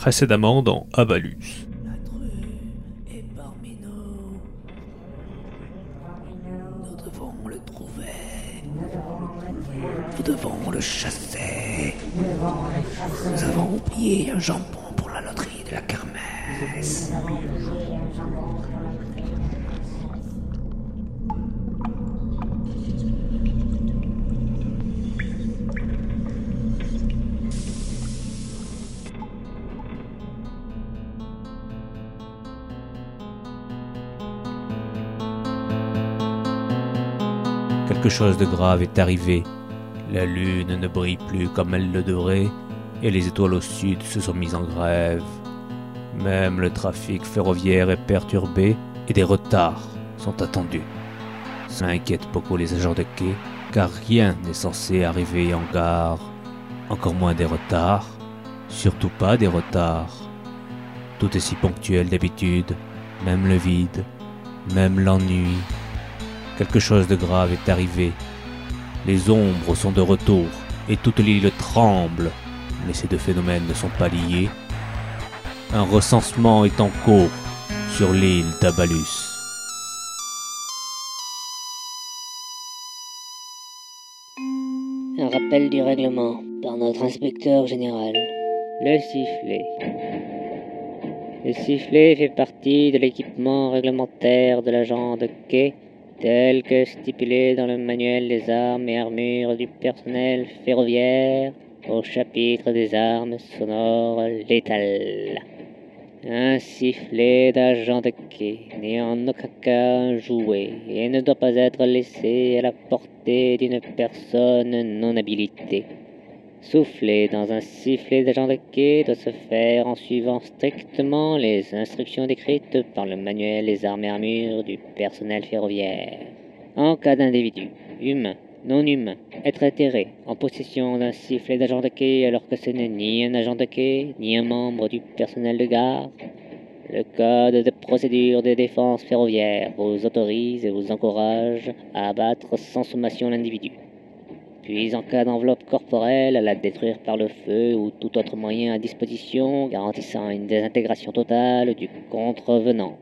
Précédemment dans Avalus. Nous devons le chasser. Nous avons oublié un jambon pour la loterie de la kermesse. Quelque chose de grave est arrivé. La lune ne brille plus comme elle le devrait, et les étoiles au sud se sont mises en grève. Même le trafic ferroviaire est perturbé et des retards sont attendus. Ça inquiète beaucoup les agents de quai, car rien n'est censé arriver en gare, encore moins des retards, surtout pas des retards. Tout est si ponctuel d'habitude, même le vide, même l'ennui. Quelque chose de grave est arrivé. Les ombres sont de retour et toute l'île tremble, mais ces deux phénomènes ne sont pas liés. Un recensement est en cours sur l'île d'Abalus. Un rappel du règlement par notre inspecteur général. Le sifflet. Le sifflet fait partie de l'équipement réglementaire de l'agent de quai tel que stipulé dans le manuel des armes et armures du personnel ferroviaire au chapitre des armes sonores létales. Un sifflet d'agent de quai n'est en aucun cas un jouet et ne doit pas être laissé à la portée d'une personne non habilitée. Souffler dans un sifflet d'agent de quai doit se faire en suivant strictement les instructions décrites par le manuel des armes et armures du personnel ferroviaire. En cas d'individu, humain, non humain, être atterré en possession d'un sifflet d'agent de quai alors que ce n'est ni un agent de quai, ni un membre du personnel de gare, le Code de procédure de défense ferroviaire vous autorise et vous encourage à abattre sans sommation l'individu puis en cas d'enveloppe corporelle, à la détruire par le feu ou tout autre moyen à disposition garantissant une désintégration totale du contrevenant.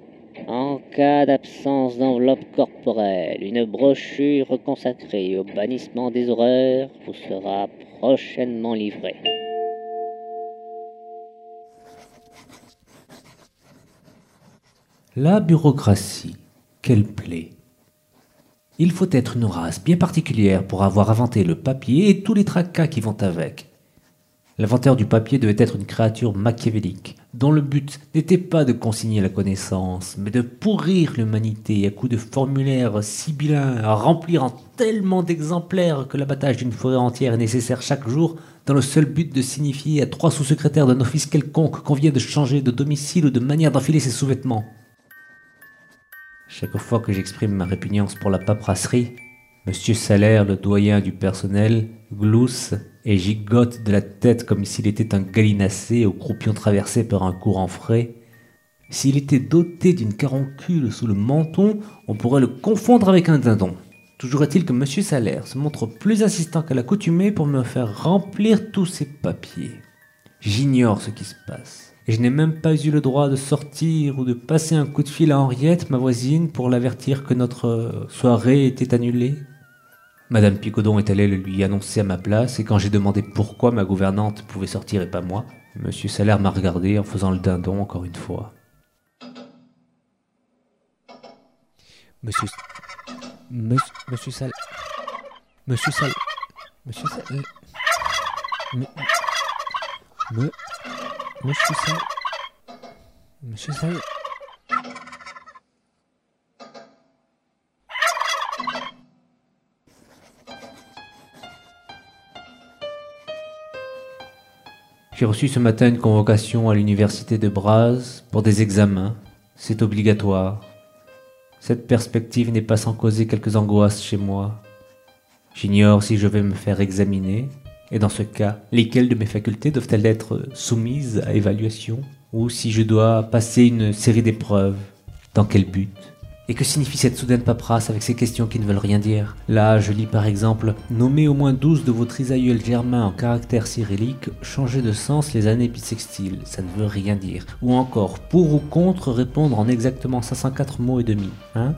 En cas d'absence d'enveloppe corporelle, une brochure consacrée au bannissement des horreurs vous sera prochainement livrée. La bureaucratie, quelle plaie. Il faut être une race bien particulière pour avoir inventé le papier et tous les tracas qui vont avec. L'inventeur du papier devait être une créature machiavélique, dont le but n'était pas de consigner la connaissance, mais de pourrir l'humanité à coups de formulaires sibyllins à remplir en tellement d'exemplaires que l'abattage d'une forêt entière est nécessaire chaque jour dans le seul but de signifier à trois sous-secrétaires d'un office quelconque qu'on vient de changer de domicile ou de manière d'enfiler ses sous-vêtements. Chaque fois que j'exprime ma répugnance pour la paperasserie, Monsieur Salaire, le doyen du personnel, glousse et gigote de la tête comme s'il était un gallinacé au croupion traversé par un courant frais. S'il était doté d'une caroncule sous le menton, on pourrait le confondre avec un dindon. Toujours est-il que Monsieur Salaire se montre plus insistant qu'à l'accoutumée pour me faire remplir tous ces papiers. J'ignore ce qui se passe et je n'ai même pas eu le droit de sortir ou de passer un coup de fil à Henriette, ma voisine, pour l'avertir que notre soirée était annulée. Madame Picodon est allée le lui annoncer à ma place, et quand j'ai demandé pourquoi ma gouvernante pouvait sortir et pas moi, Monsieur Salaire m'a regardé en faisant le dindon encore une fois. Monsieur... Monsieur, Monsieur Sal... Monsieur Sal... Monsieur Sal... Me... Me... Sal... J'ai reçu ce matin une convocation à l'université de Braz pour des examens. C'est obligatoire. Cette perspective n'est pas sans causer quelques angoisses chez moi. J'ignore si je vais me faire examiner, et dans ce cas, lesquelles de mes facultés doivent-elles être soumises à évaluation, ou si je dois passer une série d'épreuves, dans quel but? Et que signifie cette soudaine paperasse avec ces questions qui ne veulent rien dire? Là, je lis par exemple Nommez au moins 12 de vos trisaïeuls germains en caractère cyrillique, changez de sens les années bissextiles, ça ne veut rien dire. Ou encore, pour ou contre répondre en exactement 504 mots et demi. Hein?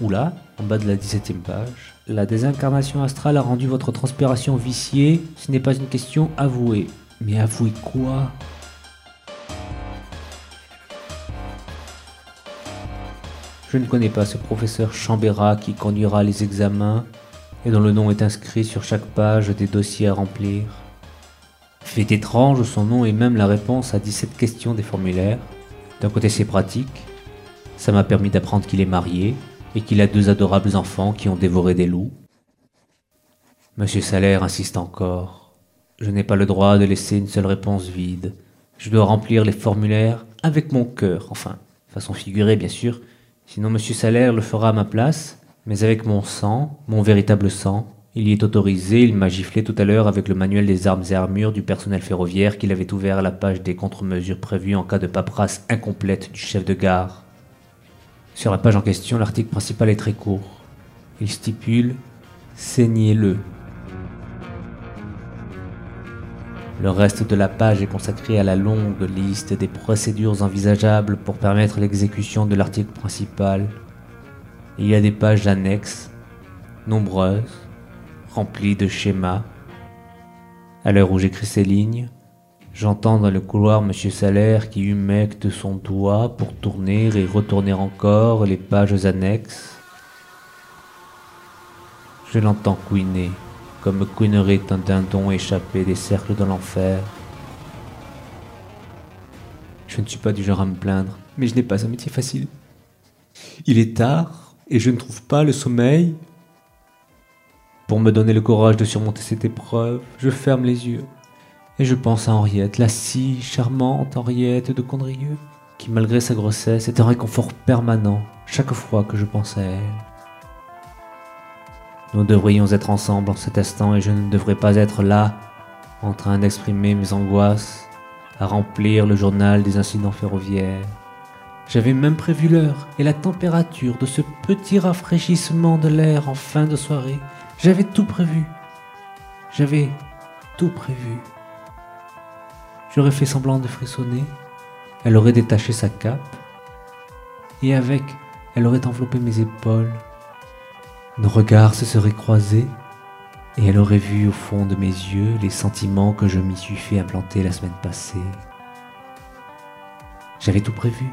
Ou là, en bas de la 17e page, la désincarnation astrale a rendu votre transpiration viciée, ce n'est pas une question avouée. Mais avouez quoi? Je ne connais pas ce professeur Chambérat qui conduira les examens et dont le nom est inscrit sur chaque page des dossiers à remplir. Fait étrange, son nom est même la réponse à 17 questions des formulaires. D'un côté c'est pratique, ça m'a permis d'apprendre qu'il est marié et qu'il a deux adorables enfants qui ont dévoré des loups. Monsieur Salaire insiste encore. Je n'ai pas le droit de laisser une seule réponse vide. Je dois remplir les formulaires avec mon cœur, enfin, façon figurée bien sûr, Sinon, Monsieur Salaire le fera à ma place, mais avec mon sang, mon véritable sang. Il y est autorisé, il m'a giflé tout à l'heure avec le manuel des armes et armures du personnel ferroviaire qu'il avait ouvert à la page des contre-mesures prévues en cas de paperasse incomplète du chef de gare. Sur la page en question, l'article principal est très court. Il stipule Saignez-le. Le reste de la page est consacré à la longue liste des procédures envisageables pour permettre l'exécution de l'article principal. Il y a des pages annexes, nombreuses, remplies de schémas. À l'heure où j'écris ces lignes, j'entends dans le couloir M. Salaire qui humecte son doigt pour tourner et retourner encore les pages annexes. Je l'entends couiner comme couinerait un dindon échappé des cercles de l'enfer. Je ne suis pas du genre à me plaindre, mais je n'ai pas un métier facile. Il est tard et je ne trouve pas le sommeil. Pour me donner le courage de surmonter cette épreuve, je ferme les yeux et je pense à Henriette, la si charmante Henriette de Condrieu, qui malgré sa grossesse est un réconfort permanent chaque fois que je pense à elle. Nous devrions être ensemble en cet instant et je ne devrais pas être là, en train d'exprimer mes angoisses, à remplir le journal des incidents ferroviaires. J'avais même prévu l'heure et la température de ce petit rafraîchissement de l'air en fin de soirée. J'avais tout prévu. J'avais tout prévu. J'aurais fait semblant de frissonner. Elle aurait détaché sa cape. Et avec, elle aurait enveloppé mes épaules. Nos regards se seraient croisés et elle aurait vu au fond de mes yeux les sentiments que je m'y suis fait implanter la semaine passée. J'avais tout prévu.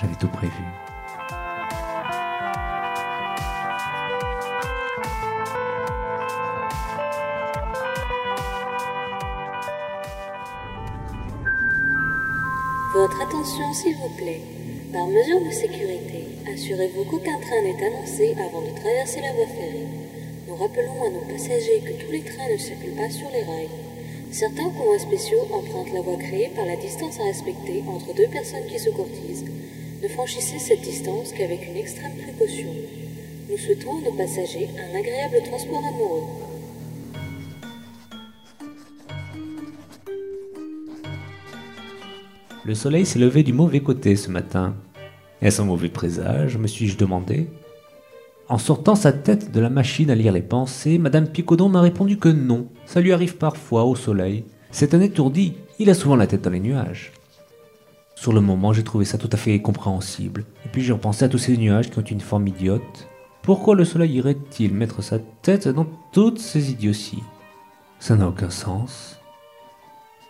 J'avais tout prévu. Votre attention s'il vous plaît. Par mesure de sécurité, assurez-vous qu'aucun train n'est annoncé avant de traverser la voie ferrée. Nous rappelons à nos passagers que tous les trains ne circulent pas sur les rails. Certains convois spéciaux empruntent la voie créée par la distance à respecter entre deux personnes qui se courtisent. Ne franchissez cette distance qu'avec une extrême précaution. Nous souhaitons à nos passagers un agréable transport amoureux. Le soleil s'est levé du mauvais côté ce matin. Est-ce un mauvais présage me suis-je demandé? En sortant sa tête de la machine à lire les pensées, Madame Picodon m'a répondu que non, ça lui arrive parfois au soleil. C'est un étourdi, il a souvent la tête dans les nuages. Sur le moment, j'ai trouvé ça tout à fait compréhensible. Et puis j'ai repensé à tous ces nuages qui ont une forme idiote. Pourquoi le soleil irait-il mettre sa tête dans toutes ces idioties? Ça n'a aucun sens.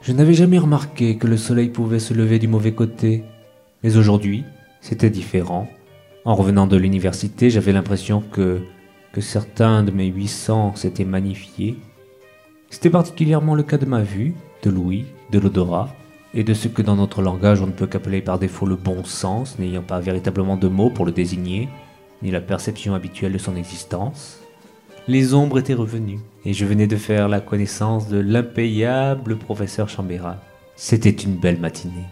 Je n'avais jamais remarqué que le soleil pouvait se lever du mauvais côté, mais aujourd'hui, c'était différent. En revenant de l'université, j'avais l'impression que, que certains de mes huit sens s'étaient magnifiés. C'était particulièrement le cas de ma vue, de l'ouïe, de l'odorat, et de ce que dans notre langage on ne peut qu'appeler par défaut le bon sens, n'ayant pas véritablement de mots pour le désigner, ni la perception habituelle de son existence les ombres étaient revenues, et je venais de faire la connaissance de l'impayable professeur Chambérat. C'était une belle matinée.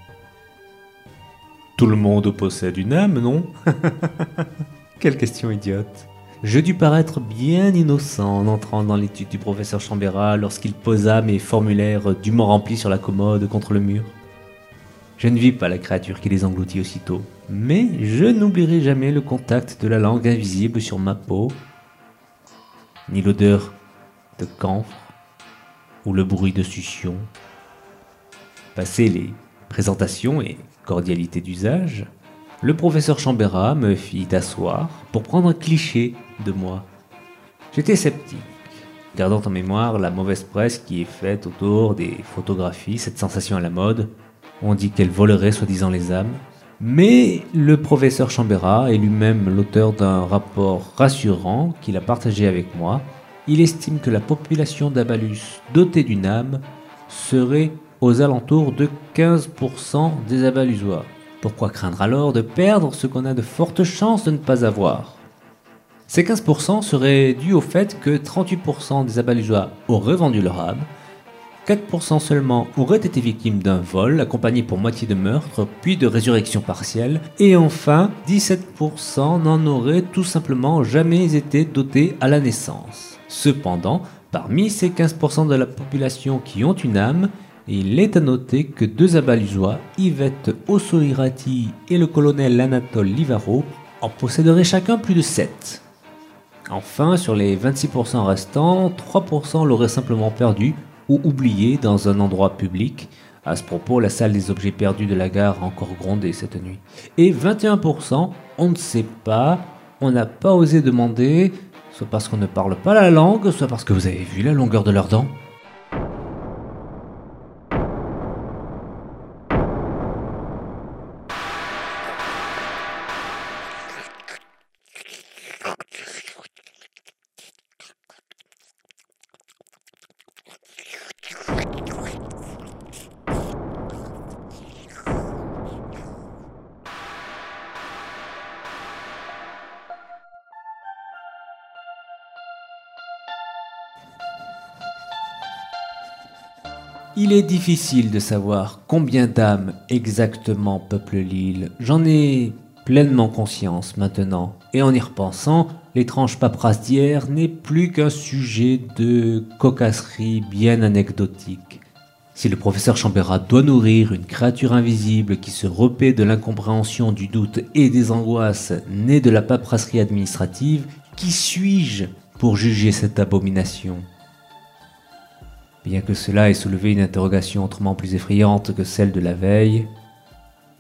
Tout le monde possède une âme, non Quelle question idiote. Je dus paraître bien innocent en entrant dans l'étude du professeur Chambérat lorsqu'il posa mes formulaires dûment remplis sur la commode contre le mur. Je ne vis pas la créature qui les engloutit aussitôt. mais je n'oublierai jamais le contact de la langue invisible sur ma peau, ni l'odeur de camphre ou le bruit de succion. Passé les présentations et cordialités d'usage, le professeur Chambera me fit asseoir pour prendre un cliché de moi. J'étais sceptique, gardant en mémoire la mauvaise presse qui est faite autour des photographies, cette sensation à la mode. On dit qu'elle volerait soi-disant les âmes. Mais le professeur Chambera est lui-même l'auteur d'un rapport rassurant qu'il a partagé avec moi. Il estime que la population d'Abalus dotée d'une âme serait aux alentours de 15% des Abalusois. Pourquoi craindre alors de perdre ce qu'on a de fortes chances de ne pas avoir? Ces 15% seraient dus au fait que 38% des Abalusois auraient vendu leur âme, 4% seulement auraient été victimes d'un vol accompagné pour moitié de meurtre puis de résurrection partielle, et enfin 17% n'en auraient tout simplement jamais été dotés à la naissance. Cependant, parmi ces 15% de la population qui ont une âme, il est à noter que deux abalusois, Yvette Ossoirati et le colonel Anatole Livaro, en posséderaient chacun plus de 7. Enfin, sur les 26% restants, 3% l'auraient simplement perdu ou oublié dans un endroit public. À ce propos, la salle des objets perdus de la gare a encore grondé cette nuit. Et 21%, on ne sait pas, on n'a pas osé demander, soit parce qu'on ne parle pas la langue, soit parce que vous avez vu la longueur de leurs dents. Il est difficile de savoir combien d'âmes exactement peuplent l'île. J'en ai pleinement conscience maintenant. Et en y repensant, l'étrange paperasse d'hier n'est plus qu'un sujet de cocasserie bien anecdotique. Si le professeur Chambera doit nourrir une créature invisible qui se repaît de l'incompréhension, du doute et des angoisses nées de la paperasserie administrative, qui suis-je pour juger cette abomination? Bien que cela ait soulevé une interrogation autrement plus effrayante que celle de la veille,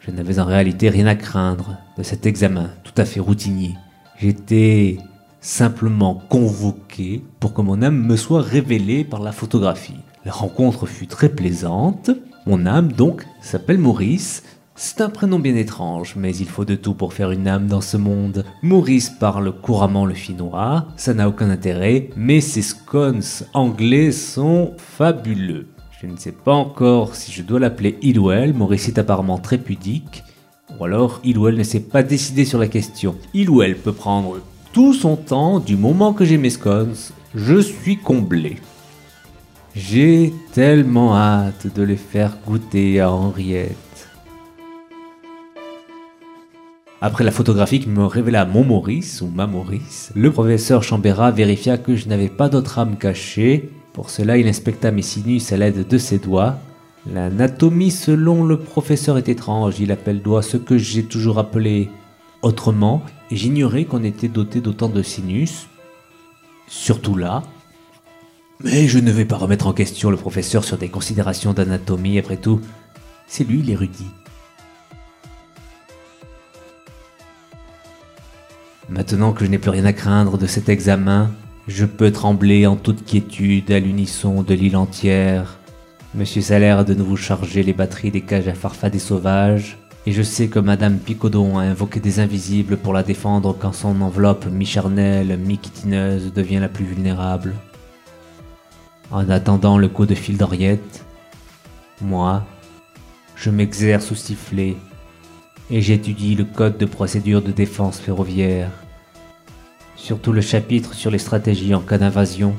je n'avais en réalité rien à craindre de cet examen tout à fait routinier. J'étais simplement convoqué pour que mon âme me soit révélée par la photographie. La rencontre fut très plaisante. Mon âme, donc, s'appelle Maurice, c'est un prénom bien étrange, mais il faut de tout pour faire une âme dans ce monde. Maurice parle couramment le finnois, ça n'a aucun intérêt, mais ses scones anglais sont fabuleux. Je ne sais pas encore si je dois l'appeler Ilwell, Maurice est apparemment très pudique, ou alors Ilwell ne s'est pas décidé sur la question. Ilwell peut prendre tout son temps du moment que j'ai mes scones, je suis comblé. J'ai tellement hâte de les faire goûter à Henriette. Après la photographie me révéla mon Maurice ou ma Maurice, le professeur Chambera vérifia que je n'avais pas d'autre âme cachée. Pour cela, il inspecta mes sinus à l'aide de ses doigts. L'anatomie selon le professeur est étrange, il appelle doigt ce que j'ai toujours appelé autrement, j'ignorais qu'on était doté d'autant de sinus, surtout là. Mais je ne vais pas remettre en question le professeur sur des considérations d'anatomie, après tout, c'est lui l'érudit. Maintenant que je n'ai plus rien à craindre de cet examen, je peux trembler en toute quiétude à l'unisson de l'île entière. Monsieur Salaire a de nouveau chargé les batteries des cages à farfader sauvages, et je sais que Madame Picodon a invoqué des invisibles pour la défendre quand son enveloppe mi-charnelle, mi-quitineuse devient la plus vulnérable. En attendant le coup de fil d'Henriette, moi, je m'exerce au sifflet et j'étudie le code de procédure de défense ferroviaire, surtout le chapitre sur les stratégies en cas d'invasion.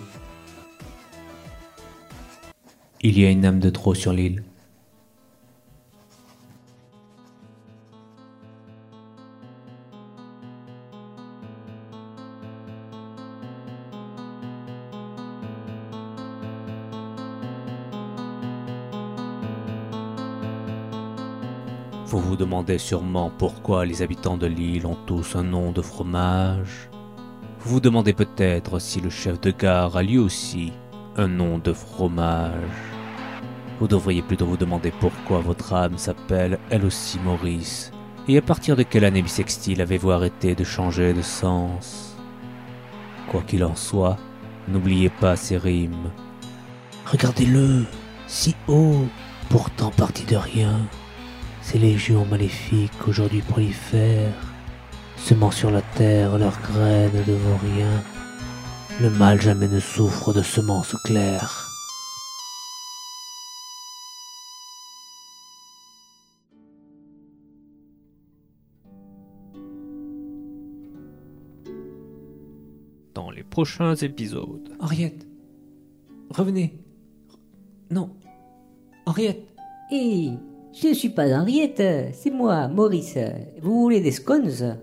Il y a une âme de trop sur l'île. Vous vous demandez sûrement pourquoi les habitants de l'île ont tous un nom de fromage. Vous demandez peut-être si le chef de gare a lui aussi un nom de fromage. Vous devriez plutôt vous demander pourquoi votre âme s'appelle elle aussi Maurice. Et à partir de quelle année bissextile avez-vous arrêté de changer de sens? Quoi qu'il en soit, n'oubliez pas ces rimes. Regardez-le, si haut, pourtant parti de rien. Ces légions maléfiques aujourd'hui prolifèrent, semant sur la terre leurs graines de vaurien. Le mal jamais ne souffre de semences claires. Dans les prochains épisodes. Henriette, revenez. Non, Henriette. Hé, je ne suis pas Henriette, c'est moi, Maurice. Vous voulez des scones?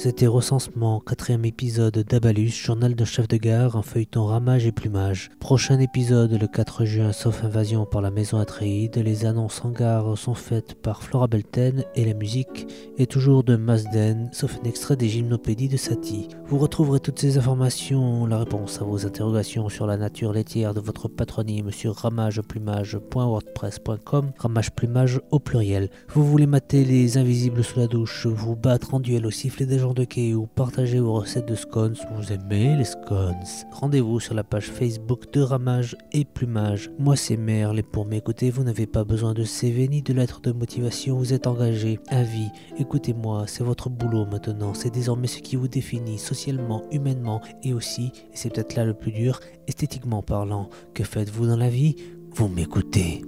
C'était Recensement, quatrième épisode d'Abalus, journal de chef de gare, un feuilleton ramage et plumage. Prochain épisode le 4 juin, sauf invasion par la maison Atréide. Les annonces en gare sont faites par Flora Belten et la musique est toujours de Mazden, sauf un extrait des gymnopédies de Satie. Vous retrouverez toutes ces informations, la réponse à vos interrogations sur la nature laitière de votre patronyme sur ramageplumage.wordpress.com, ramage plumage au pluriel. Vous voulez mater les invisibles sous la douche, vous battre en duel au sifflet des gens de quai ou partager vos recettes de scones, vous aimez les scones. Rendez-vous sur la page Facebook de Ramage et Plumage. Moi c'est Merle et pour m'écouter, vous n'avez pas besoin de CV ni de lettres de motivation, vous êtes engagé à vie. Écoutez-moi, c'est votre boulot maintenant, c'est désormais ce qui vous définit socialement, humainement et aussi, et c'est peut-être là le plus dur, esthétiquement parlant. Que faites-vous dans la vie? Vous m'écoutez.